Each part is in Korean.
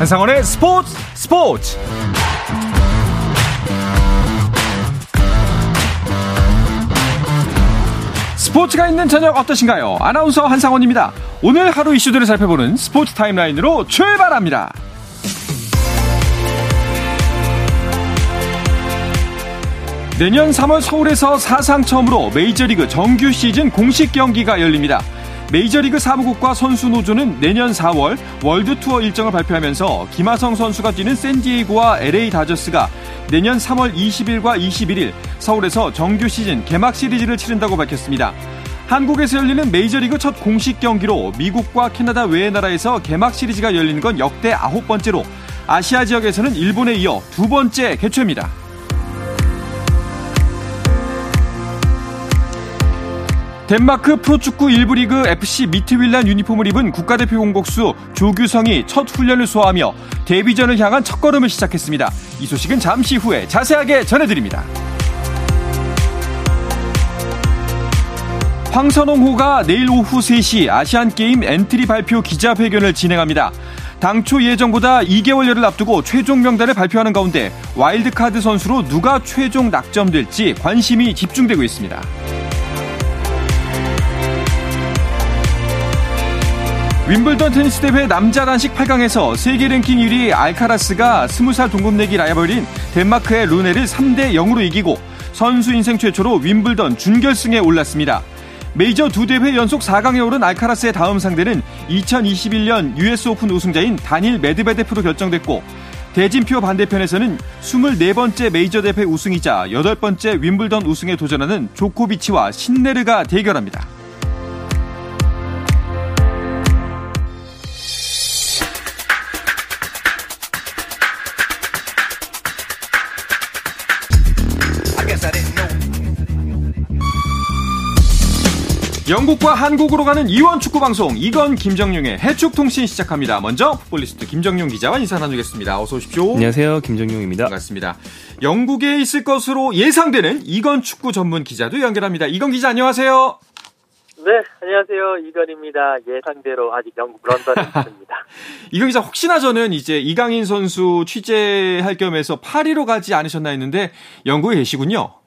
한상원의 스포츠 스포츠 스포츠가 있는 저녁 어떠신가요? 아나운서 한상원입니다. 오늘 하루 이슈들을 살펴보는 스포츠 타임라인으로 출발합니다. 내년 3월 서울에서 사상 처음으로 메이저리그 정규 시즌 공식 경기가 열립니다. 메이저리그 사무국과 선수 노조는 내년 4월 월드 투어 일정을 발표하면서 김하성 선수가 뛰는 샌디에이고와 LA 다저스가 내년 3월 20일과 21일 서울에서 정규 시즌 개막 시리즈를 치른다고 밝혔습니다. 한국에서 열리는 메이저리그 첫 공식 경기로 미국과 캐나다 외의 나라에서 개막 시리즈가 열리는 건 역대 아홉 번째로 아시아 지역에서는 일본에 이어 두 번째 개최입니다. 덴마크 프로축구 1부 리그 FC 미트윌란 유니폼을 입은 국가대표 공격수 조규성이 첫 훈련을 소화하며 데뷔전을 향한 첫걸음을 시작했습니다. 이 소식은 잠시 후에 자세하게 전해드립니다. 황선홍호가 내일 오후 3시 아시안게임 엔트리 발표 기자회견을 진행합니다. 당초 예정보다 2개월여를 앞두고 최종 명단을 발표하는 가운데 와일드카드 선수로 누가 최종 낙점될지 관심이 집중되고 있습니다. 윔블던 테니스 대회 남자 단식 8강에서 세계 랭킹 1위 알카라스가 20살 동갑내기 라이벌인 덴마크의 루네를 3대 0으로 이기고 선수 인생 최초로 윔블던 준결승에 올랐습니다. 메이저 두 대회 연속 4강에 오른 알카라스의 다음 상대는 2021년 US 오픈 우승자인 다닐 메드베데프로 결정됐고 대진표 반대편에서는 24번째 메이저 대회 우승이자 8번째 윔블던 우승에 도전하는 조코비치와 신네르가 대결합니다. 영국과 한국으로 가는 이원 축구 방송 이건 김정용의 해축 통신 시작합니다. 먼저 풋볼리스트 김정용 기자와 인사 나누겠습니다. 어서 오십시오. 안녕하세요. 김정용입니다. 반갑습니다. 영국에 있을 것으로 예상되는 이건 축구 전문 기자도 연결합니다. 이건 기자 안녕하세요. 네, 안녕하세요. 이건입니다. 예상대로 아직 영국 런던에 있습니다. 이건 기자 혹시나 저는 이제 이강인 선수 취재할 겸해서 파리로 가지 않으셨나 했는데 영국에 계시군요.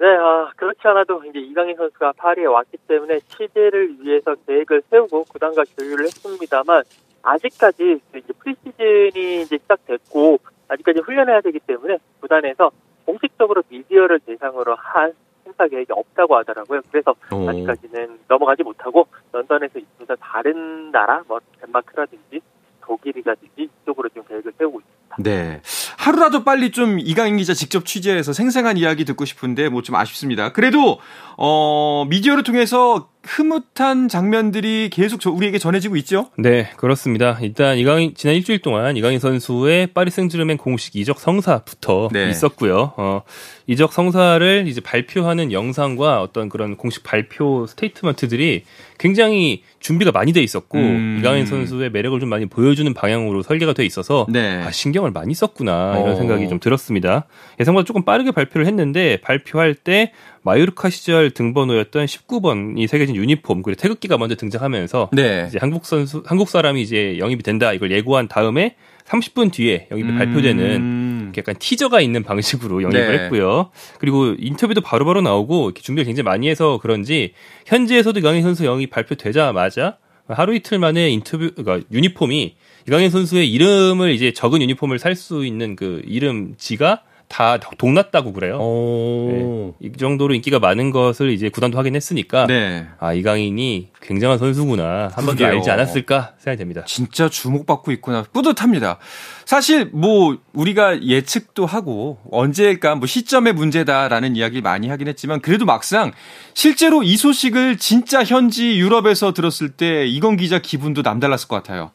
네, 아, 그렇지 않아도 이제 이강인 선수가 파리에 왔기 때문에 취재를 위해서 계획을 세우고 구단과 교류를 했습니다만 아직까지 이제 프리시즌이 이제 시작됐고 아직까지 훈련해야 되기 때문에 구단에서 공식적으로 미디어를 대상으로 한 행사 계획이 없다고 하더라고요. 그래서 오. 아직까지는 넘어가지 못하고 런던에서 있습니다. 다른 나라, 뭐 덴마크라든지 독일이라든지 이쪽으로 좀 계획을 세우고 있습니다. 네. 하루라도 빨리 좀 이건 기자 직접 취재해서 생생한 이야기 듣고 싶은데 뭐 좀 아쉽습니다. 그래도 어 미디어를 통해서 흐뭇한 장면들이 계속 우리에게 전해지고 있죠? 네, 그렇습니다. 일단 이강인 지난 일주일 동안 이강인 선수의 파리 생제르맹 공식 이적 성사부터 네. 있었고요. 어, 이적 성사를 이제 발표하는 영상과 어떤 그런 공식 발표 statement들이 굉장히 준비가 많이 돼 있었고 음. 이강인 선수의 매력을 좀 많이 보여주는 방향으로 설계가 돼 있어서 네. 아, 신경을 많이 썼구나 이런 어. 생각이 좀 들었습니다. 예상보다 조금 빠르게 발표를 했는데 발표할 때 마요르카 시절 등번호였던 19번이 새겨진 유니폼 그리고 태극기가 먼저 등장하면서 네. 이제 한국 선수 한국 사람이 이제 영입이 된다 이걸 예고한 다음에 30분 뒤에 영입이 음... 발표되는 약간 티저가 있는 방식으로 영입을 네. 했고요. 그리고 인터뷰도 바로바로 바로 나오고 이렇게 준비를 굉장히 많이 해서 그런지 현지에서도 이강인 선수 영입 발표되자마자 하루 이틀 만에 인터뷰 그러니까 유니폼이 이강인 선수의 이름을 이제 적은 유니폼을 살 수 있는 그 이름지가 다 동났다고 그래요. 네. 이 정도로 인기가 많은 것을 이제 구단도 확인했으니까 네. 아 이강인이 굉장한 선수구나 한 번도 알지 않았을까 생각이 됩니다. 진짜 주목받고 있구나 뿌듯합니다. 사실 뭐 우리가 예측도 하고 언제일까 뭐 시점의 문제다라는 이야기 많이 하긴 했지만 그래도 막상 실제로 이 소식을 진짜 현지 유럽에서 들었을 때 이건 기자 기분도 남달랐을 것 같아요.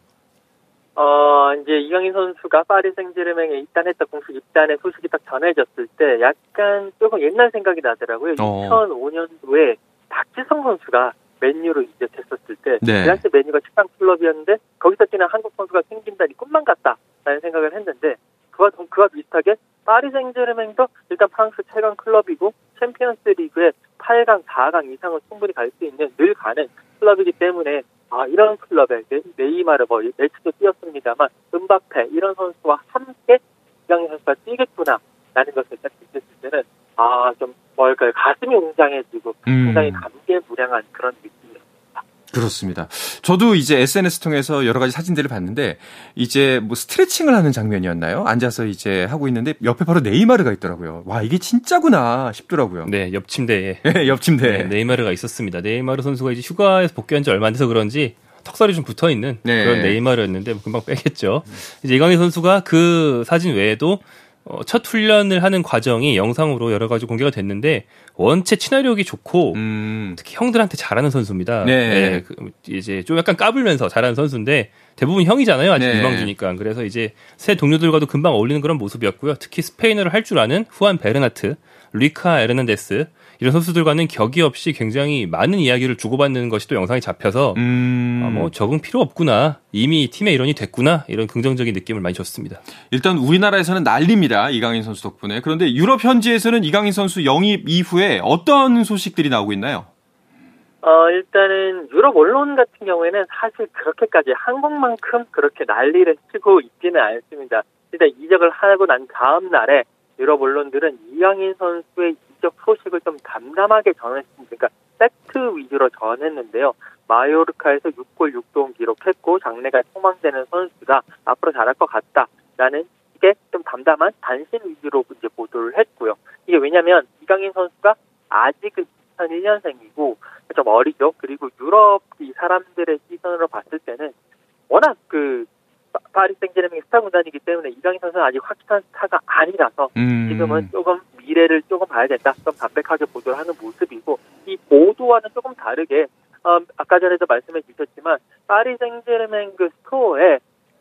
어, 이제 이강인 선수가 파리 생제르맹에 입단했다 공식 입단의 소식이 딱 전해졌을 때 약간 조금 옛날 생각이 나더라고요. 어. 2005년도에 박지성 선수가 맨유로 이적했었을 때, 네. 그 당시 맨유가 최강 클럽이었는데 거기서 뛰는 한국 선수가 생긴다니 꿈만 같다라는 생각을 했는데 그와 그와 비슷하게 파리 생제르맹도 일단 프랑스 최강 클럽이고 챔피언스 리그의 8강, 4강 이상을 충분히 갈 수 있는 늘 가는 클럽이기 때문에 아, 이런 클럽에 네이마르 뭐 멜츠도 뛰었습니다만 은바페 이런 선수와 함께 이강인 선수가 뛰겠구나 라는 것을 딱 느꼈을 때는 아 좀 뭘까요 가슴이 웅장해지고 음. 굉장히 감개무량한 그런 느낌이었습니다. 그렇습니다. 저도 이제 SNS 통해서 여러 가지 사진들을 봤는데 이제 뭐 스트레칭을 하는 장면이었나요? 앉아서 이제 하고 있는데 옆에 바로 네이마르가 있더라고요. 와 이게 진짜구나 싶더라고요. 네, 옆 침대에. 네, 옆 침대에. 네, 네이마르가 있었습니다. 네이마르 선수가 이제 휴가에서 복귀한 지 얼마 안 돼서 그런지 턱살이 좀 붙어 있는 네. 그런 네이마르였는데 뭐 금방 빼겠죠. 이제 이강인 선수가 그 사진 외에도 어, 첫 훈련을 하는 과정이 영상으로 여러 가지 공개가 됐는데 원체 친화력이 좋고 음. 특히 형들한테 잘하는 선수입니다. 네. 네. 그 이제 좀 약간 까불면서 잘하는 선수인데 대부분 형이잖아요. 아직 네. 유망주니까. 그래서 이제 새 동료들과도 금방 어울리는 그런 모습이었고요. 특히 스페인어를 할 줄 아는 후안 베르나트, 뤼카 에르난데스 이런 선수들과는 격의 없이 굉장히 많은 이야기를 주고받는 것이 또 영상에 잡혀서 음... 아, 뭐 적응 필요 없구나 이미 팀의 일원이 됐구나 이런 긍정적인 느낌을 많이 줬습니다. 일단 우리나라에서는 난립니다 이강인 선수 덕분에 그런데 유럽 현지에서는 이강인 선수 영입 이후에 어떤 소식들이 나오고 있나요? 어, 일단은 유럽 언론 같은 경우에는 사실 그렇게까지 한국만큼 그렇게 난리를 치고 있지는 않습니다. 일단 이적을 하고 난 다음 날에 유럽 언론들은 이강인 선수의 이적 소식을 좀 담담하게 전했습니다. 그러니까 팩트 위주로 전했는데요. 마요르카에서 6골 6도움 기록했고 장래가 소망되는 선수가 앞으로 잘할 것 같다 라는 이게 좀 담담한 단신 위주로 이제 보도를 했고요. 이게 왜냐하면 이강인 선수가 아직은 2001년생이고 좀 어리죠. 그리고 유럽 이 사람들의 시선으로 봤을 때는 워낙 그 파리 생제르맹 스타 군단이기 때문에 이강인 선수는 아직 확실한 스타가 아니라서 음. 지금은 조금 미래를 조금 봐야 된다. 좀 담백하게 보도를 하는 모습이고 이 보도와는 조금 다르게 어, 아까 전에도 말씀해 주셨지만 파리 생제르맹 그 스토어에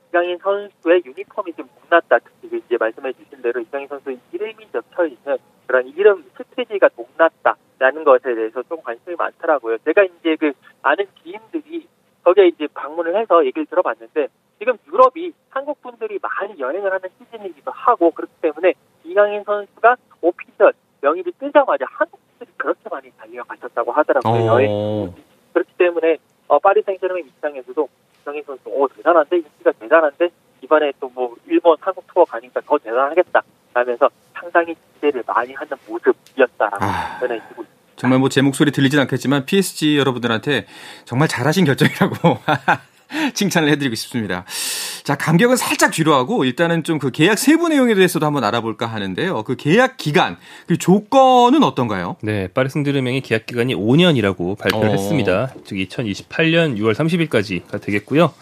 이강인 선수의 유니폼이 좀 못났다. 특히 그 이제 말씀해 주신 대로 이강인 선수의 이름이 적혀 있는 그런 이름 스티지가 못났다라는 것에 대해서 좀 관심이 많더라고요. 제가 이제 그 아는 지인들이 거기에 이제 방문을 해서 얘기를 들어봤는데 지금 유럽이 한국 분들이 많이 여행을 하는 시즌이기도 하고 그렇기 때문에 이강인 선수가 명의를 뜨자마자 한국 분들이 그렇게 많이 달려가셨다고 하더라고요. 어. 그렇기 때문에 어, 파리 생제르맹 입장에서도 이강인 선수 오 대단한데 인기가 대단한데 이번에 또 뭐 일본 한국 투어 가니까 더 대단하겠다 하면서 상당히 기대를 많이 하는 모습이었다라고 아. 전해지고 있습니다. 정말 뭐 제 목소리 들리진 않겠지만 PSG 여러분들한테 정말 잘하신 결정이라고 칭찬을 해드리고 싶습니다. 자, 감격은 살짝 뒤로 하고 일단은 좀 그 계약 세부 내용에 대해서도 한번 알아볼까 하는데요. 그 계약 기간, 그 조건은 어떤가요? 네, 파리 승드르맹의 계약 기간이 5년이라고 발표를 어. 했습니다. 즉 2028년 6월 30일까지가 되겠고요.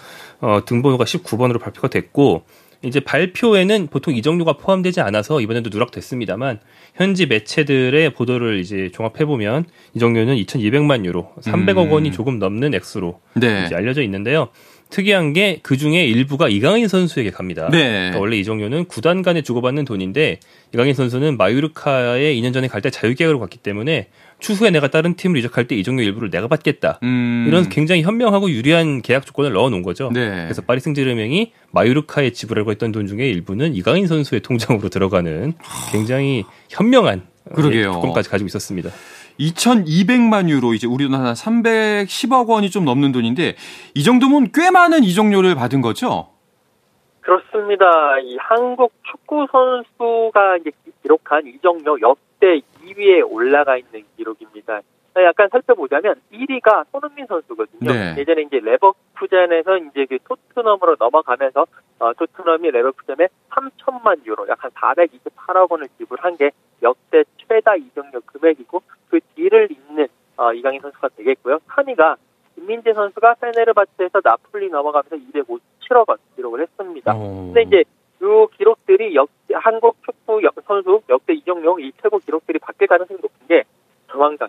어, 등번호가 19번으로 발표가 됐고 이제 발표에는 보통 이정료가 포함되지 않아서 이번에도 누락됐습니다만 현지 매체들의 보도를 이제 종합해 보면 이정료는 2,200만 유로, 300억 음. 원이 조금 넘는 액수로 네. 이제 알려져 있는데요. 특이한 게 그 중에 일부가 이강인 선수에게 갑니다. 네. 그러니까 원래 이정료는 구단 간에 주고받는 돈인데 이강인 선수는 마유르카에 2년 전에 갈 때 자유계약으로 갔기 때문에 추후에 내가 다른 팀을 이적할 때 이정료 일부를 내가 받겠다. 음. 이런 굉장히 현명하고 유리한 계약 조건을 넣어 놓은 거죠. 네. 그래서 파리 승제르맹이 마유르카에 지불하고 있던 돈 중에 일부는 이강인 선수의 통장으로 들어가는 굉장히 현명한 그러게요. 조건까지 가지고 있었습니다. 2,200만 유로 이제 우리 돈한 310억 원이 좀 넘는 돈인데 이 정도면 꽤 많은 이적료를 받은 거죠? 그렇습니다. 이 한국 축구 선수가 기록한 이적료 역대 2위에 올라가 있는 기록입니다. 약간 살펴보자면 1위가 손흥민 선수거든요. 네. 예전에 이제 레버쿠젠에서 이제 그 토트넘으로 넘어가면서 어, 토트넘이 레버쿠젠에 3천만 유로, 약 한 428억 원을 지불한 게 역대 최다 이적료 금액이고 그 뒤를 잇는 어, 이강인 선수가 되겠고요. 3위가 김민재 선수가 페네르바체에서 나폴리 넘어가면서 257억 원 기록을 했습니다. 어... 근데 이제 이 기록들이 역, 한국 축구 선수 역대 이적용 이 최고 기록들이 바뀔 가능성이 높은 게 조만간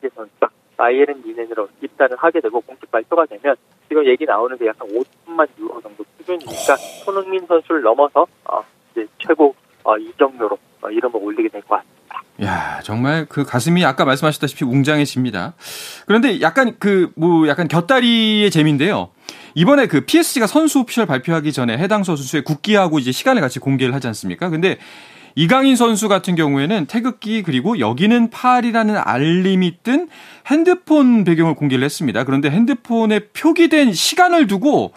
김민재 선수가 바이에른 미넨으로 입단을 하게 되고 공식 발표가 되면 지금 얘기 나오는 게 약간 5천만 유로 정도 수준이니까 손흥민 선수를 넘어서 어, 이제 최고 어, 이적료로 어, 이름을 올리게 될 것 같습니다. 야, 정말 그 가슴이 아까 말씀하셨다시피 웅장해집니다. 그런데 약간 그 뭐 약간 곁다리의 재미인데요. 이번에 그 PSG가 선수 오피셜 발표하기 전에 해당 선수의 국기하고 이제 시간을 같이 공개를 하지 않습니까? 근데 이강인 선수 같은 경우에는 태극기 그리고 여기는 팔이라는 알림이 뜬 핸드폰 배경을 공개를 했습니다. 그런데 핸드폰에 표기된 시간을 두고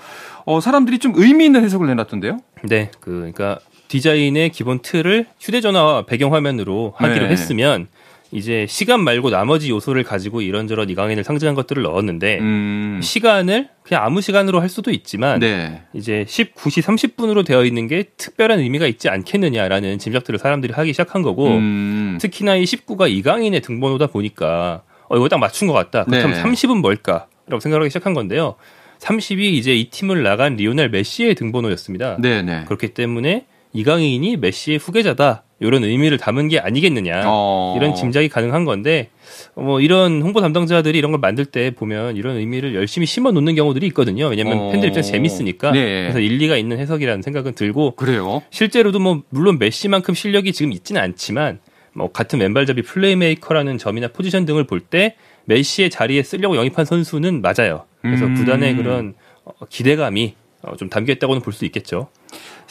어, 사람들이 좀 의미 있는 해석을 내놨던데요. 네, 그 그러니까 디자인의 기본 틀을 휴대전화 배경화면으로 하기로 네. 했으면 이제 시간 말고 나머지 요소를 가지고 이런저런 이강인을 상징한 것들을 넣었는데 음. 시간을 그냥 아무 시간으로 할 수도 있지만 네. 이제 19시 30분으로 되어 있는 게 특별한 의미가 있지 않겠느냐라는 짐작들을 사람들이 하기 시작한 거고 음. 특히나 이 19가 이강인의 등번호다 보니까 어 이거 딱 맞춘 것 같다. 그렇다면 네. 30은 뭘까라고 생각하기 시작한 건데요. 30이 이제 이 팀을 나간 리오넬 메시의 등번호였습니다. 네네. 네. 그렇기 때문에 이강인이 메시의 후계자다. 이런 의미를 담은 게 아니겠느냐 어. 이런 짐작이 가능한 건데 뭐 이런 홍보 담당자들이 이런 걸 만들 때 보면 이런 의미를 열심히 심어 놓는 경우들이 있거든요. 왜냐하면 어. 팬들 입장에서 재밌으니까 네. 그래서 일리가 있는 해석이라는 생각은 들고 그래요. 실제로도 뭐 물론 메시만큼 실력이 지금 있지는 않지만 뭐 같은 왼발잡이 플레이메이커라는 점이나 포지션 등을 볼 때 메시의 자리에 쓰려고 영입한 선수는 맞아요. 그래서 음. 구단의 그런 어, 기대감이 어, 좀 담겨 있다고는 볼 수 있겠죠.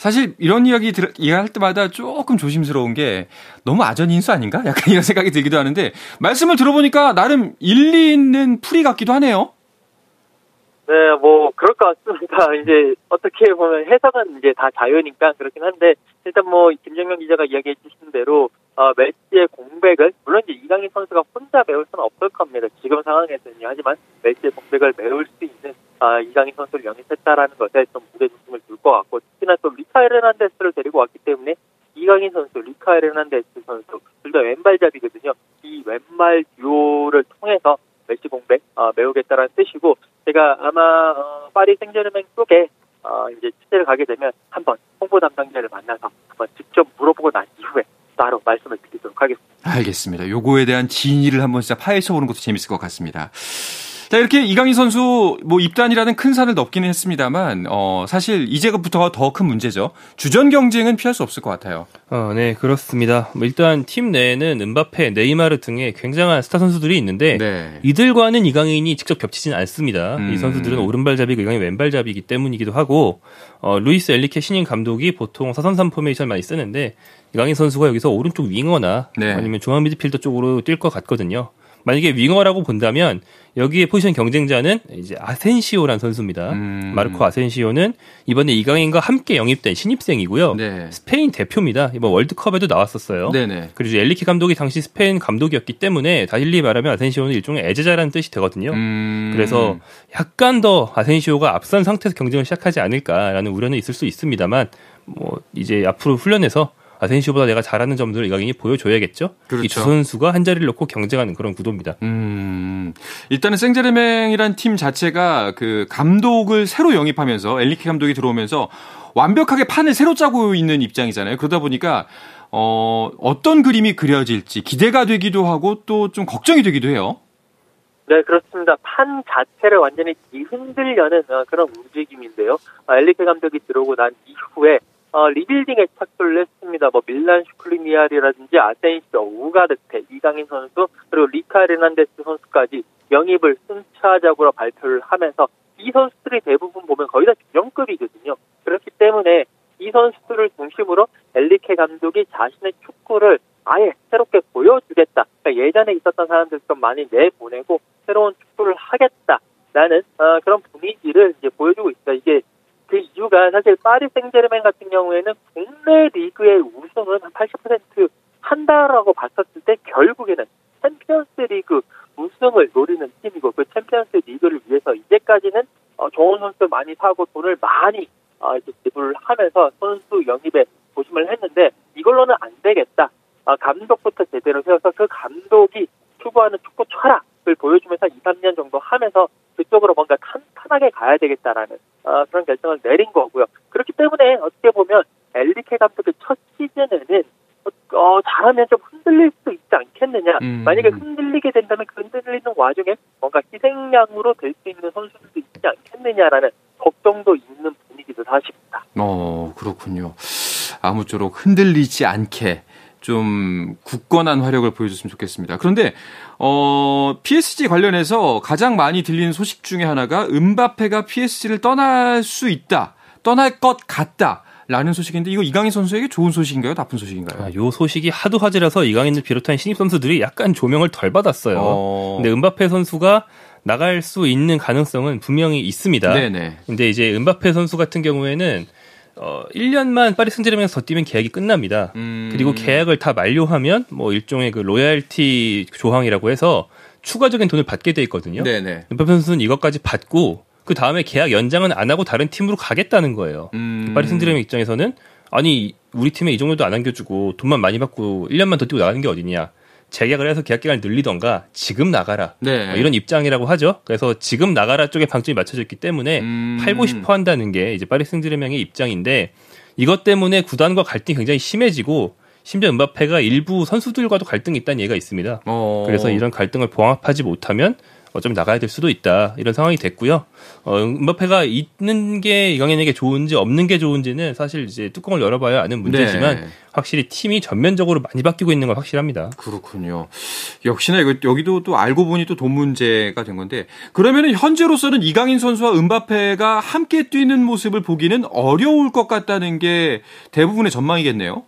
사실 이런 이야기 들, 이해할 때마다 조금 조심스러운 게 너무 아전인수 아닌가? 약간 이런 생각이 들기도 하는데 말씀을 들어보니까 나름 일리 있는 풀이 같기도 하네요. 네, 뭐 그럴 것 같습니다. 이제 어떻게 보면 해석은 이제 다 자유니까 그렇긴 한데 일단 뭐 김정명 기자가 이야기해 주신 대로 어, 메시의 공백을 물론 이제 이강인 선수가 혼자 메울 수는 없을 겁니다. 지금 상황에서는요. 하지만 메시의 공백을 메울 수 있는 아, 이강인 선수를 영입했다라는 것에 좀 무게 중심을 둘 것 같고 특히나 또 뤼카 에르난데스를 데리고 왔기 때문에 이강인 선수, 뤼카 에르난데스 선수 둘 다 왼발잡이거든요. 이 왼발 듀오를 통해서 메시 공백 어, 메우겠다라는 뜻이고 제가 아마 어, 파리 생제르맹 쪽에 어, 이제 취재를 가게 되면 한번 홍보 담당자를 만나서 한번 직접 물어보고 난 이후에 따로 말씀을 드리도록 하겠습니다. 알겠습니다. 요거에 대한 진위를 한번 진짜 파헤쳐 보는 것도 재밌을 것 같습니다. 자, 이렇게 이강인 선수 뭐 입단이라는 큰 산을 넘기는 했습니다만 어, 사실 이제부터가 더 큰 문제죠. 주전 경쟁은 피할 수 없을 것 같아요. 어, 네, 그렇습니다. 뭐 일단 팀 내에는 음바페, 네이마르 등의 굉장한 스타 선수들이 있는데 네. 이들과는 이강인이 직접 겹치진 않습니다. 음. 이 선수들은 오른발잡이고 이강인 왼발잡이기 때문이기도 하고 어, 루이스 엔리케 신임 감독이 보통 사삼삼 포메이션 많이 쓰는데 이강인 선수가 여기서 오른쪽 윙어나 네. 아니면 중앙 미드필더 쪽으로 뛸 것 같거든요. 만약에 윙어라고 본다면 여기에 포지션 경쟁자는 이제 아센시오란 선수입니다. 음. 마르코 아센시오는 이번에 이강인과 함께 영입된 신입생이고요. 네. 스페인 대표입니다. 이번 월드컵에도 나왔었어요. 네네. 그리고 엔리케 감독이 당시 스페인 감독이었기 때문에 달리 말하면 아센시오는 일종의 애제자라는 뜻이 되거든요. 음. 그래서 약간 더 아센시오가 앞선 상태에서 경쟁을 시작하지 않을까라는 우려는 있을 수 있습니다만 뭐 이제 앞으로 훈련해서 아센시오보다 내가 잘하는 점들을 이강인이 보여줘야겠죠. 그렇죠. 이두 선수가 한 자리를 놓고 경쟁하는 그런 구도입니다. 음, 일단은 생제르맹이란 팀 자체가 그 감독을 새로 영입하면서 엘리케 감독이 들어오면서 완벽하게 판을 새로 짜고 있는 입장이잖아요. 그러다 보니까 어, 어떤 그림이 그려질지 기대가 되기도 하고 또 좀 걱정이 되기도 해요. 네, 그렇습니다. 판 자체를 완전히 흔들려는 어, 그런 움직임인데요. 아, 엔리케 감독이 들어오고 난 이후에 어, 리빌딩에 착수를 했습니다. 뭐 밀란 슈크리니아르라든지 아센시오, 우가르테, 이강인 선수 그리고 뤼카 에르난데스 선수까지 영입을 순차적으로 발표를 하면서 이 선수들이 대부분 보면 거의 다 주전급이거든요. 그렇기 때문에 이 선수들을 중심으로 엔리케 감독이 자신의 축구를 아예 새롭게 보여주겠다. 그러니까 예전에 있었던 사람들 좀 많이 내보내고 새로운 축구를 하겠다라는 어, 그런 분위기를 이제 보여주고. 이게 사실 파리 생제르맹 같은 경우에는 국내 리그의 우승은 한 80% 한다라고 봤었을 때 결국에는 챔피언스 리그 우승을 노리는 팀이고 그 챔피언스 리그를 위해서 이제까지는 어, 좋은 선수 많이 사고 돈을 많이 어, 이제 지불하면서 선수 영입에 치중을 했는데 이걸로는 안 되겠다. 어, 감독부터 제대로 세워서 그 감독이 추구하는 축구 철학을 보여주면서 2, 3년 정도 하면서 그쪽으로 뭔가 탄탄하게 가야 되겠다라는 어, 그런 결정을 내린 거고요. 그렇기 때문에 어떻게 보면 엘리케 감독의 첫 시즌에는 어, 잘하면 좀 흔들릴 수 있지 않겠느냐. 음. 만약에 흔들리게 된다면 그 흔들리는 와중에 뭔가 희생양으로 될 수 있는 선수들도 있지 않겠느냐라는 걱정도 있는 분위기도 사실입니다. 어, 그렇군요. 아무쪼록 흔들리지 않게 좀 굳건한 화력을 보여줬으면 좋겠습니다. 그런데 어, PSG 관련해서 가장 많이 들리는 소식 중에 하나가 은바페가 PSG를 떠날 수 있다, 떠날 것 같다. 라는 소식인데 이거 이강인 선수에게 좋은 소식인가요? 나쁜 소식인가요? 아, 요 소식이 하도 화제라서 이강인을 비롯한 신입 선수들이 약간 조명을 덜 받았어요. 어... 근데 은바페 선수가 나갈 수 있는 가능성은 분명히 있습니다. 네네. 근데 이제 은바페 선수 같은 경우에는 어 1년만 파리 생제르맹에서 더 뛰면 계약이 끝납니다. 음... 그리고 계약을 다 만료하면 뭐 일종의 그 로얄티 조항이라고 해서 추가적인 돈을 받게 돼 있거든요. 네네. 은바페 선수는 이것까지 받고 그 다음에 계약 연장은 안 하고 다른 팀으로 가겠다는 거예요. 음... 파리 생제르맹 입장에서는 아니 우리 팀에 이 정도도 안 안겨주고 돈만 많이 받고 1년만 더 뛰고 나가는 게 어디냐. 재계약을 해서 계약 기간을 늘리던가 지금 나가라 네. 뭐 이런 입장이라고 하죠. 그래서 지금 나가라 쪽에 방점이 맞춰져 있기 때문에 음. 팔고 싶어 한다는 게 이제 파리 생제르맹의 입장인데 이것 때문에 구단과 갈등이 굉장히 심해지고 심지어 은바페가 일부 선수들과도 갈등이 있다는 얘기가 있습니다. 어. 그래서 이런 갈등을 봉합하지 못하면 어쩌면 나가야 될 수도 있다 이런 상황이 됐고요. 어, 음바페가 있는 게 이강인에게 좋은지 없는 게 좋은지는 사실 이제 뚜껑을 열어봐야 아는 문제지만 네. 확실히 팀이 전면적으로 많이 바뀌고 있는 건 확실합니다. 그렇군요. 역시나 이거 여기도 또 알고 보니 또 돈 문제가 된 건데 그러면은 현재로서는 이강인 선수와 은바페가 함께 뛰는 모습을 보기는 어려울 것 같다는 게 대부분의 전망이겠네요.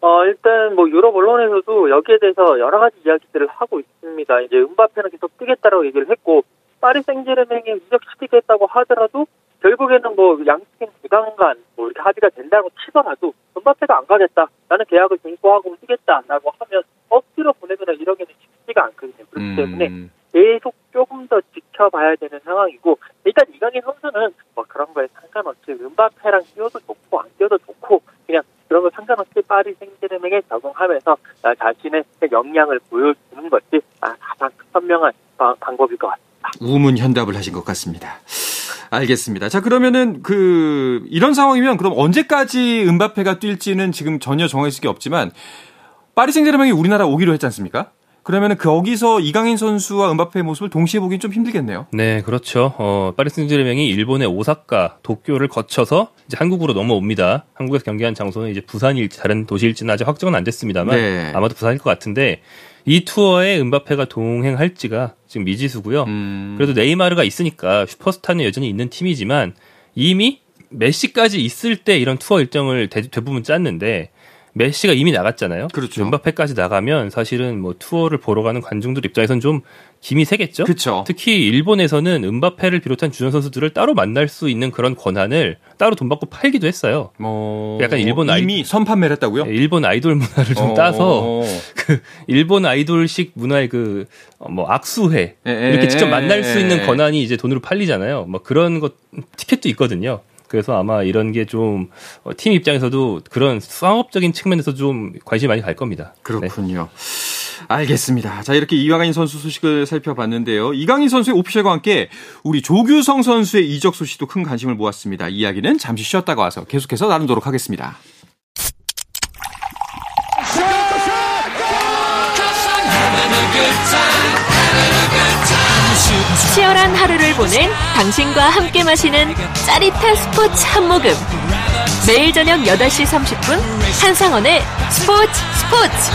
어, 일단 뭐 유럽 언론에서도 여기에 대해서 여러 가지 이야기들을 하고 있습니다. 이제 은바페는 계속 뛰겠다라고 얘기를 했고 파리 생제르맹에 이적시키겠다고 하더라도 결국에는 뭐 양팀 구단 간 뭐 이렇게 합의가 된다고 치더라도 은바페가 안 가겠다. 나는 계약을 공고하고 뛰겠다라고 하면 억지로 보내거나 이러기는 쉽지가 않거든요. 그렇기 음. 때문에 계속 조금 더 지켜봐야 되는 상황이고 일단 이강인 선수는 뭐 그런 거에 상관없이 은바페랑 뛰어도 좋고 안 뛰어도 좋고 그냥 그런 거 상관없이 파리 생제르맹에 적응 하면서 자신의 역량을 보여주는 것이 가장 선명한 방법일 것 같습니다. 우문 현답을 하신 것 같습니다. 알겠습니다. 자, 그러면은 그 이런 상황이면 그럼 언제까지 은바페가 뛸지는 지금 전혀 정해질 게 없지만 파리 생제르맹이 우리나라 오기로 했지 않습니까? 그러면 거기서 이강인 선수와 은바페의 모습을 동시에 보기는 좀 힘들겠네요. 네, 그렇죠. 어, 파리 생제르맹이 일본의 오사카, 도쿄를 거쳐서 이제 한국으로 넘어옵니다. 한국에서 경기한 장소는 이제 부산일지 다른 도시일지는 아직 확정은 안 됐습니다만 네. 아마도 부산일 것 같은데 이 투어에 은바페가 동행할지가 지금 미지수고요. 음. 그래도 네이마르가 있으니까 슈퍼스타는 여전히 있는 팀이지만 이미 메시까지 있을 때 이런 투어 일정을 대, 부분 짰는데 메시가 이미 나갔잖아요. 그렇죠. 은바페까지 나가면 사실은 뭐 투어를 보러 가는 관중들 입장에선 좀 김이 세겠죠. 그렇죠. 특히 일본에서는 은바페를 비롯한 주전 선수들을 따로 만날 수 있는 그런 권한을 따로 돈 받고 팔기도 했어요. 어... 약간 일본 아이 이미 선판매를 했다고요? 네, 일본 아이돌 문화를 좀 어... 따서 그 일본 아이돌식 문화의 그뭐 어, 악수회 이렇게 직접 만날 수 있는 권한이 이제 돈으로 팔리잖아요. 뭐 그런 것 티켓도 있거든요. 그래서 아마 이런 게 좀팀 어, 입장에서도 그런 상업적인 측면에서 좀 관심이 많이 갈 겁니다. 그렇군요. 네. 알겠습니다. 자, 이렇게 이강인 선수 소식을 살펴봤는데요. 이강인 선수의 오피셜과 함께 우리 조규성 선수의 이적 소식도 큰 관심을 모았습니다. 이야기는 잠시 쉬었다가 와서 계속해서 나누도록 하겠습니다. 치열한 하루를 보낸 당신과 함께 마시는 짜릿한 스포츠 한 모금. 매일 저녁 8시 30분 한상원의 스포츠 스포츠.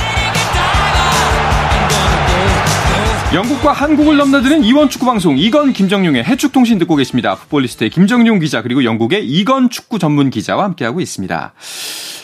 영국과 한국을 넘나드는 이원 축구 방송 이건 김정용의 해축 통신 듣고 계십니다. 풋볼리스트의 김정용 기자 그리고 영국의 이건 축구 전문 기자와 함께하고 있습니다.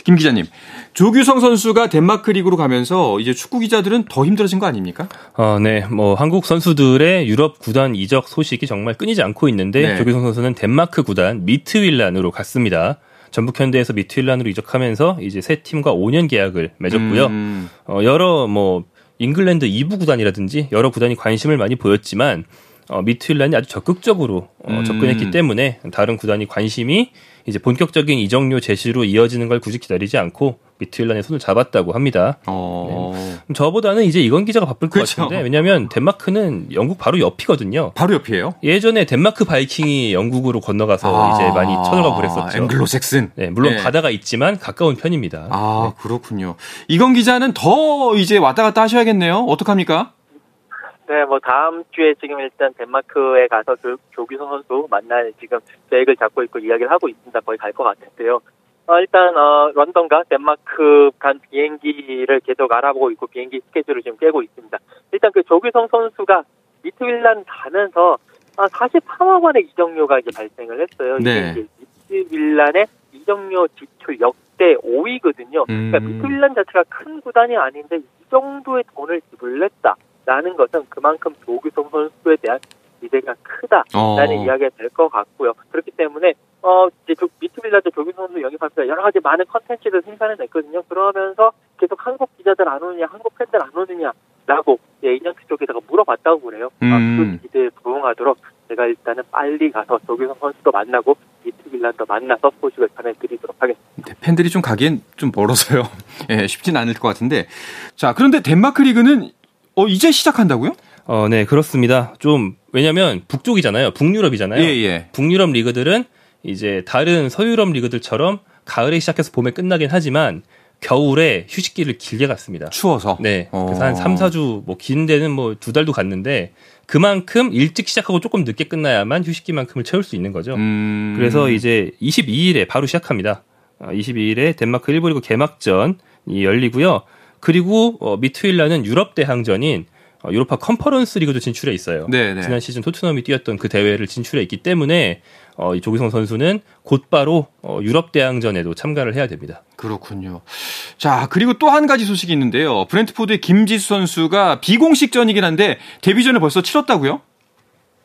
김 기자님, 조규성 선수가 덴마크 리그로 가면서 이제 축구 기자들은 더 힘들어진 거 아닙니까? 어, 네. 뭐 한국 선수들의 유럽 구단 이적 소식이 정말 끊이지 않고 있는데 네. 조규성 선수는 덴마크 구단 미트윌란으로 갔습니다. 전북 현대에서 미트윌란으로 이적하면서 이제 새 팀과 5년 계약을 맺었고요. 음. 어, 여러 뭐 잉글랜드 2부 구단이라든지 여러 구단이 관심을 많이 보였지만 어, 미트윌란이 아주 적극적으로 어, 음. 접근했기 때문에 다른 구단이 관심이 이제 본격적인 이적료 제시로 이어지는 걸 굳이 기다리지 않고 미트윌란의 손을 잡았다고 합니다. 어... 네. 저보다는 이제 이건 기자가 바쁠 것 그렇죠. 같은데 왜냐하면 덴마크는 영국 바로 옆이거든요. 바로 옆이에요? 예전에 덴마크 바이킹이 영국으로 건너가서 아... 이제 많이 쳐들어가고 그랬었죠. 앵글로색슨. 네, 물론 네. 바다가 있지만 가까운 편입니다. 아 네. 그렇군요. 이건 기자는 더 이제 왔다 갔다 하셔야겠네요. 어떡합니까? 네, 뭐 다음 주에 지금 일단 덴마크에 가서 그 조규성 선수 만날 지금 계획을 잡고 있고 이야기를 하고 있습니다. 거의 갈 것 같은데요. 어, 일단 어, 런던과 덴마크 간 비행기를 계속 알아보고 있고 비행기 스케줄을 지금 깨고 있습니다. 일단 그 조규성 선수가 미트윌란 가면서 아, 48억 원의 이적료가 이제 발생을 했어요. 네. 이게 이제 미트윌란의 이적료 지출 역대 5위거든요. 그러니까 음. 그러니까 미트윌란 자체가 큰 구단이 아닌데 이 정도의 돈을 지불했다 라는 것은 그만큼 조규성 선수에 대한 기대가 크다라는 어. 이야기가 될 것 같고요. 그렇기 때문에 어 이제 미트윌란이 조규성 선수 영입하면서 여러 가지 많은 컨텐츠를 생산해냈거든요. 그러면서 계속 한국 기자들 안 오느냐, 한국 팬들 안 오느냐라고 예, 에이전트 쪽에다가 물어봤다고 그래요. 음. 아, 그 기대에 부응하도록 제가 일단은 빨리 가서 조규성 선수도 만나고 미투빌라도 만나서 소식을 전해드리도록 하겠습니다. 네, 팬들이 좀 가기엔 좀 멀어서요. 예, 쉽진 않을 것 같은데. 자, 그런데 덴마크 리그는 어, 이제 시작한다고요? 어, 네, 그렇습니다. 좀, 왜냐면 북쪽이잖아요. 북유럽이잖아요. 예, 예. 북유럽 리그들은 이제 다른 서유럽 리그들처럼 가을에 시작해서 봄에 끝나긴 하지만 겨울에 휴식기를 길게 갔습니다. 추워서? 네. 그래서 한 3, 4주, 뭐, 긴 데는 뭐 두 달도 갔는데 그만큼 일찍 시작하고 조금 늦게 끝나야만 휴식기만큼을 채울 수 있는 거죠. 음... 그래서 이제 22일에 바로 시작합니다. 22일에 아, 덴마크 1부 리그 개막전이 열리고요. 그리고 어, 미트윌라는 유럽 대항전인 어, 유로파 컨퍼런스 리그도 진출해 있어요. 네네. 네. 지난 시즌 토트넘이 뛰었던 그 대회를 진출해 있기 때문에 어, 이 조기성 선수는 곧바로 어, 유럽 대항전에도 참가를 해야 됩니다. 그렇군요. 자 그리고 또 한 가지 소식이 있는데요. 브렌트포드의 김지수 선수가 비공식전이긴 한데 데뷔전을 벌써 치렀다고요?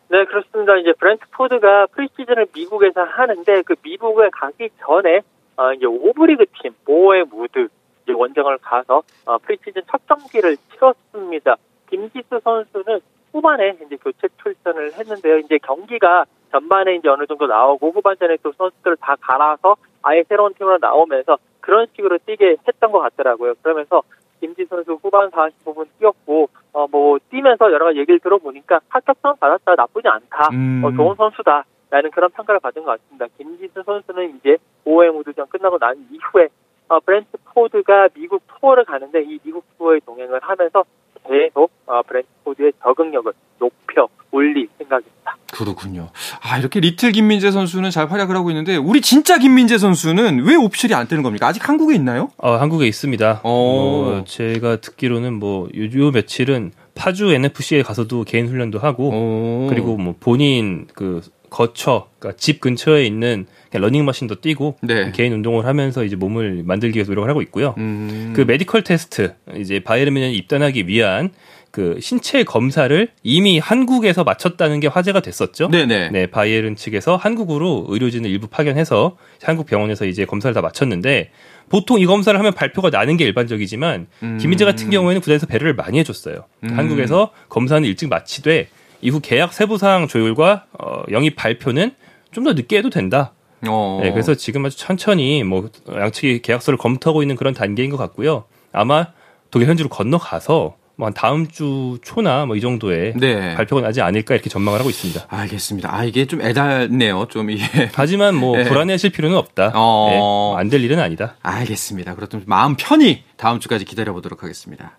네 그렇습니다. 이제 브렌트포드가 preseason을 미국에서 하는데 그 미국에 가기 전에 어, 이제 5부 리그 팀 보어햄 우드 이제 원정을 가서 어, 프리시즌 첫 경기를 치렀습니다. 김지수 선수는 후반에 이제 교체 출전을 했는데요. 이제 경기가 전반에 이제 어느 정도 나오고 후반전에 또 선수들을 다 갈아서 아예 새로운 팀으로 나오면서 그런 식으로 뛰게 했던 것 같더라고요. 그러면서 김지수 선수 후반 45분 뛰었고 어 뭐 뛰면서 여러 가지 얘기를 들어보니까 합격점 받았다 나쁘지 않다 음. 어, 좋은 선수다 라는 그런 평가를 받은 것 같습니다. 김지수 선수는 이제 보어햄 우드전 끝나고 난 이후에 어, 브렌트포드가 미국 투어를 가는데 이 미국 투어에 동행을 하면서 계속 어, 브렌트포드의 적응력을 높여 올릴 생각입니다. 그렇군요. 아 이렇게 little 김민재 선수는 잘 활약을 하고 있는데 우리 진짜 김민재 선수는 왜 official이 안 뜨는 겁니까? 아직 한국에 있나요? 어 한국에 있습니다. 어, 제가 듣기로는 뭐요 요 며칠은 파주 NFC에 가서도 개인 훈련도 하고 오. 그리고 뭐 본인 그 거처, 그러니까 집 근처에 있는 러닝머신도 뛰고 네. 개인 운동을 하면서 이제 몸을 만들기 위해서 노력을 하고 있고요. 음. 그 medical test 이제 바이에른 뮌헨 입단하기 위한 그 신체 검사를 이미 한국에서 마쳤다는 게 화제가 됐었죠. 네네. 네, 바이에른 측에서 한국으로 의료진을 일부 파견해서 한국 병원에서 이제 검사를 다 마쳤는데 보통 이 검사를 하면 발표가 나는 게 일반적이지만 음. 김민재 같은 경우에는 구단에서 배려를 많이 해줬어요. 음. 한국에서 검사는 일찍 마치되 이후 계약 세부사항 조율과 어, 영입 발표는 좀 더 늦게 해도 된다. 어. 네, 그래서 지금 아주 천천히 뭐 양측이 계약서를 검토하고 있는 그런 단계인 것 같고요. 아마 독일 현지로 건너가서 뭐한 다음 주 초나 뭐 이 정도에 네. 발표가 나지 않을까 이렇게 전망을 하고 있습니다. 알겠습니다. 아 이게 좀 애달네요. 좀 이게. 하지만 뭐 네. 불안해하실 필요는 없다. 어... 네, 뭐 안될 일은 아니다. 알겠습니다. 그렇다면 마음 편히 다음 주까지 기다려 보도록 하겠습니다.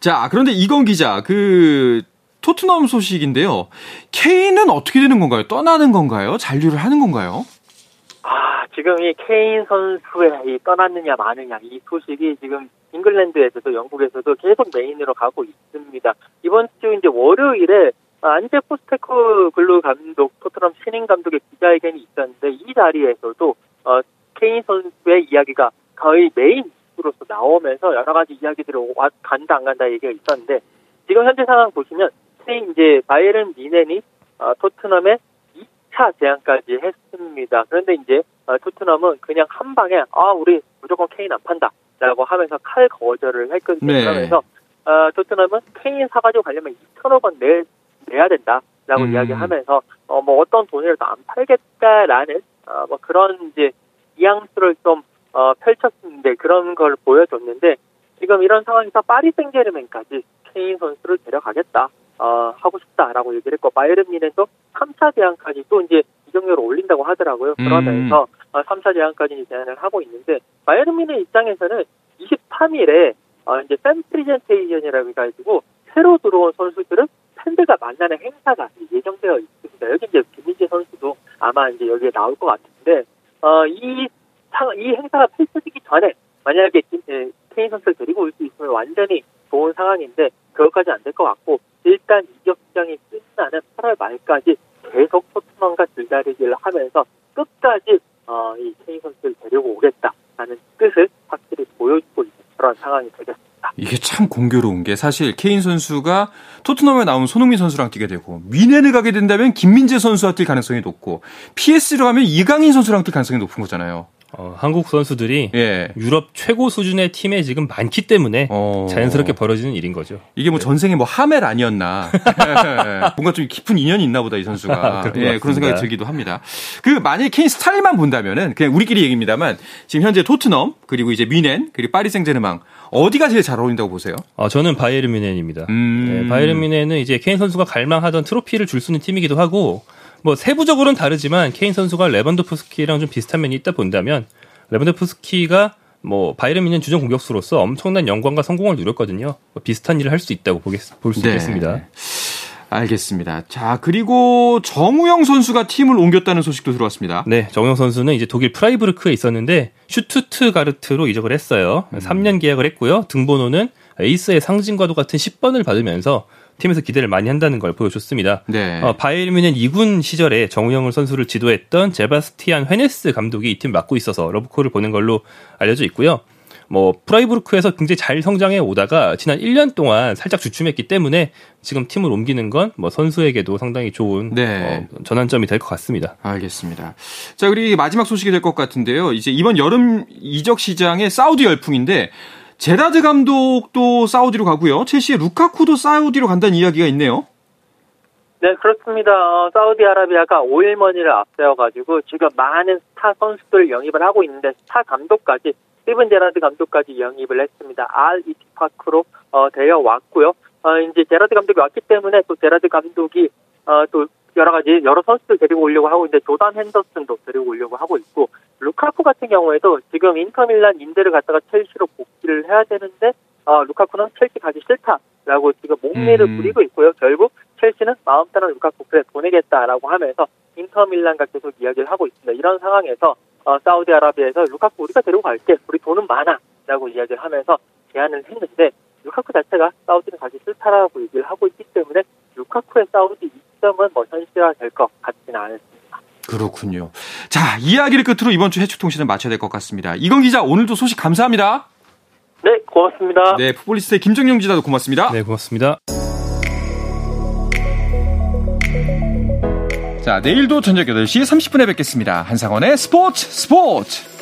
자 그런데 이건 기자 그 토트넘 소식인데요. 케인은 어떻게 되는 건가요? 떠나는 건가요? 잔류를 하는 건가요? 아, 지금 이 케인 선수의 이 떠나느냐 마느냐 이 소식이 지금 잉글랜드에서도 영국에서도 계속 메인으로 가고 있습니다. 이번 주 이제 월요일에 안지 포스테코글루 감독 토트넘 신임 감독의 기자회견이 있었는데 이 자리에서도 어, 케인 선수의 이야기가 거의 메인으로서 나오면서 여러 가지 이야기들이 간다 안 간다 얘기가 있었는데 지금 현재 상황 보시면 케인 이제 바이에른 뮌헨이 어, 토트넘의 2차 제안까지 했습니다. 그런데 이제 어, 토트넘은 그냥 한 방에 아 우리 무조건 케인 안 판다라고 하면서 칼 거절을 했거든요. 네. 그러면서 어, 토트넘은 케인 사가지고 가려면 2천억 원 내, 내야 된다라고 음. 이야기하면서 어, 뭐 어떤 돈이라도 안 팔겠다라는 어, 뭐 그런 이제 이양수를 좀 어, 펼쳤는데 그런 걸 보여줬는데 지금 이런 상황에서 파리 생제르맹까지 케인 선수를 데려가겠다. 어, 하고 싶다라고 얘기를 했고 바이에른 뮌헨도 3차 제안까지 또 이제 이적료를 올린다고 하더라고요. 음. 그러면서 음. 어, 3차 제안까지 제안을 하고 있는데 바이에른 뮌헨 입장에서는 23일에 어, 이제 팬 프리젠테이션이라고 해가지고 새로 들어온 선수들은 팬들과 만나는 행사가 예정되어 있습니다. 여기 이제 김민재 선수도 아마 이제 여기에 나올 것 같은데 어, 이, 상, 이 행사가 펼쳐지기 전에 만약에 김, 예, 케인 선수를 데리고 올 수 있으면 완전히 좋은 상황인데 그것까지 안 될 것 같고 일단 이적 시장이 끝나는 8월 말까지 줄다리기를 하면서 끝까지 어, 이 케인 선수를 데리고 오겠다라는 뜻을 확실히 보여주고 있는 그런 상황이 되겠습니다. 이게 참 공교로운 게 사실 케인 선수가 토트넘에 나온 손흥민 선수랑 뛰게 되고 미넨을 가게 된다면 김민재 선수와 뛸 가능성이 높고 PS로 가면 이강인 선수랑 뛸 가능성이 높은 거잖아요. 어, 한국 선수들이 예. 유럽 최고 수준의 팀에 지금 많기 때문에 어... 자연스럽게 벌어지는 일인 거죠. 이게 뭐 네. 전생에 뭐 하멜 아니었나. 뭔가 좀 깊은 인연이 있나 보다 이 선수가. 예, 그런 생각이 들기도 합니다. 그 만약에 케인 스타일만 본다면은 그냥 우리끼리 얘기입니다만 지금 현재 토트넘 그리고 이제 미넨 그리고 파리 생제르맹 어디가 제일 잘 어울린다고 보세요? 어, 저는 바이에른 뮌헨입니다. 음... 네, 바이에른 뮌헨은 이제 케인 선수가 갈망하던 트로피를 줄 수 있는 팀이기도 하고 뭐 세부적으로는 다르지만 케인 선수가 레반도프스키랑 좀 비슷한 면이 있다 본다면 레반도프스키가 뭐 바이에른 뮌헨 주전 공격수로서 엄청난 영광과 성공을 누렸거든요. 뭐 비슷한 일을 할 수 있다고 볼수 네. 있겠습니다. 알겠습니다. 자, 그리고 정우영 선수가 팀을 옮겼다는 소식도 들어왔습니다. 네, 정우영 선수는 이제 독일 프라이부르크에 있었는데 슈투트가르트로 이적을 했어요. 음. 3년 계약을 했고요. 등번호는 에이스의 상징과도 같은 10번을 받으면서 팀에서 기대를 많이 한다는 걸 보여줬습니다. 네. 어, 바이에른 뮌헨 2군 시절에 정우영 선수를 지도했던 제바스티안 회네스 감독이 이 팀 맡고 있어서 러브콜을 보낸 걸로 알려져 있고요. 뭐 프라이부르크에서 굉장히 잘 성장해 오다가 지난 1년 동안 살짝 주춤했기 때문에 지금 팀을 옮기는 건 뭐 선수에게도 상당히 좋은 네. 어, 전환점이 될 것 같습니다. 알겠습니다. 자, 그리고 마지막 소식이 될 것 같은데요. 이제 이번 여름 이적 시장에 사우디 열풍인데 제라드 감독도 사우디로 가고요. 첼시의 루카쿠도 사우디로 간다는 이야기가 있네요. 네, 그렇습니다. 어, 사우디아라비아가 오일 머니를 앞세워가지고 지금 많은 스타 선수들 영입을 하고 있는데 스타 감독까지 스티븐 제라드 감독까지 영입을 했습니다. 알 이티파크로 어, 되어 왔고요. 어, 이제 제라드 감독이 왔기 때문에 또 제라드 감독이 어, 또 여러 가지 여러 선수들 데리고 오려고 하고 있는데 조던 헨더슨도 데리고 오려고 하고 있고 루카쿠 같은 경우에도 지금 인터밀란 인대를 갖다가 첼시로 복귀를 해야 되는데 어, 루카쿠는 첼시 가기 싫다라고 지금 목매를 음. 부리고 있고요. 결국 첼시는 마음 따라 루카쿠 그래 보내겠다라고 하면서 인터밀란과 계속 이야기를 하고 있습니다. 이런 상황에서 어, 사우디아라비아에서 루카쿠 우리가 데리고 갈게. 우리 돈은 많아라고 이야기를 하면서 제안을 했는데 루카쿠 자체가 사우디는 가기 싫다라고 얘기를 하고 있기 때문에 루카쿠의 사우디 입점은 뭐 현실화될 것 같지는 않습니다. 그렇군요. 자, 이야기를 끝으로 이번 주 해축 통신을 마쳐야 될 것 같습니다. 이건 기자 오늘도 소식 감사합니다. 네, 고맙습니다. 네, 풋볼리스트의 김정용 기자도 고맙습니다. 네, 고맙습니다. 자, 내일도 저녁 8시 30분에 뵙겠습니다. 한상원의 스포츠 스포츠!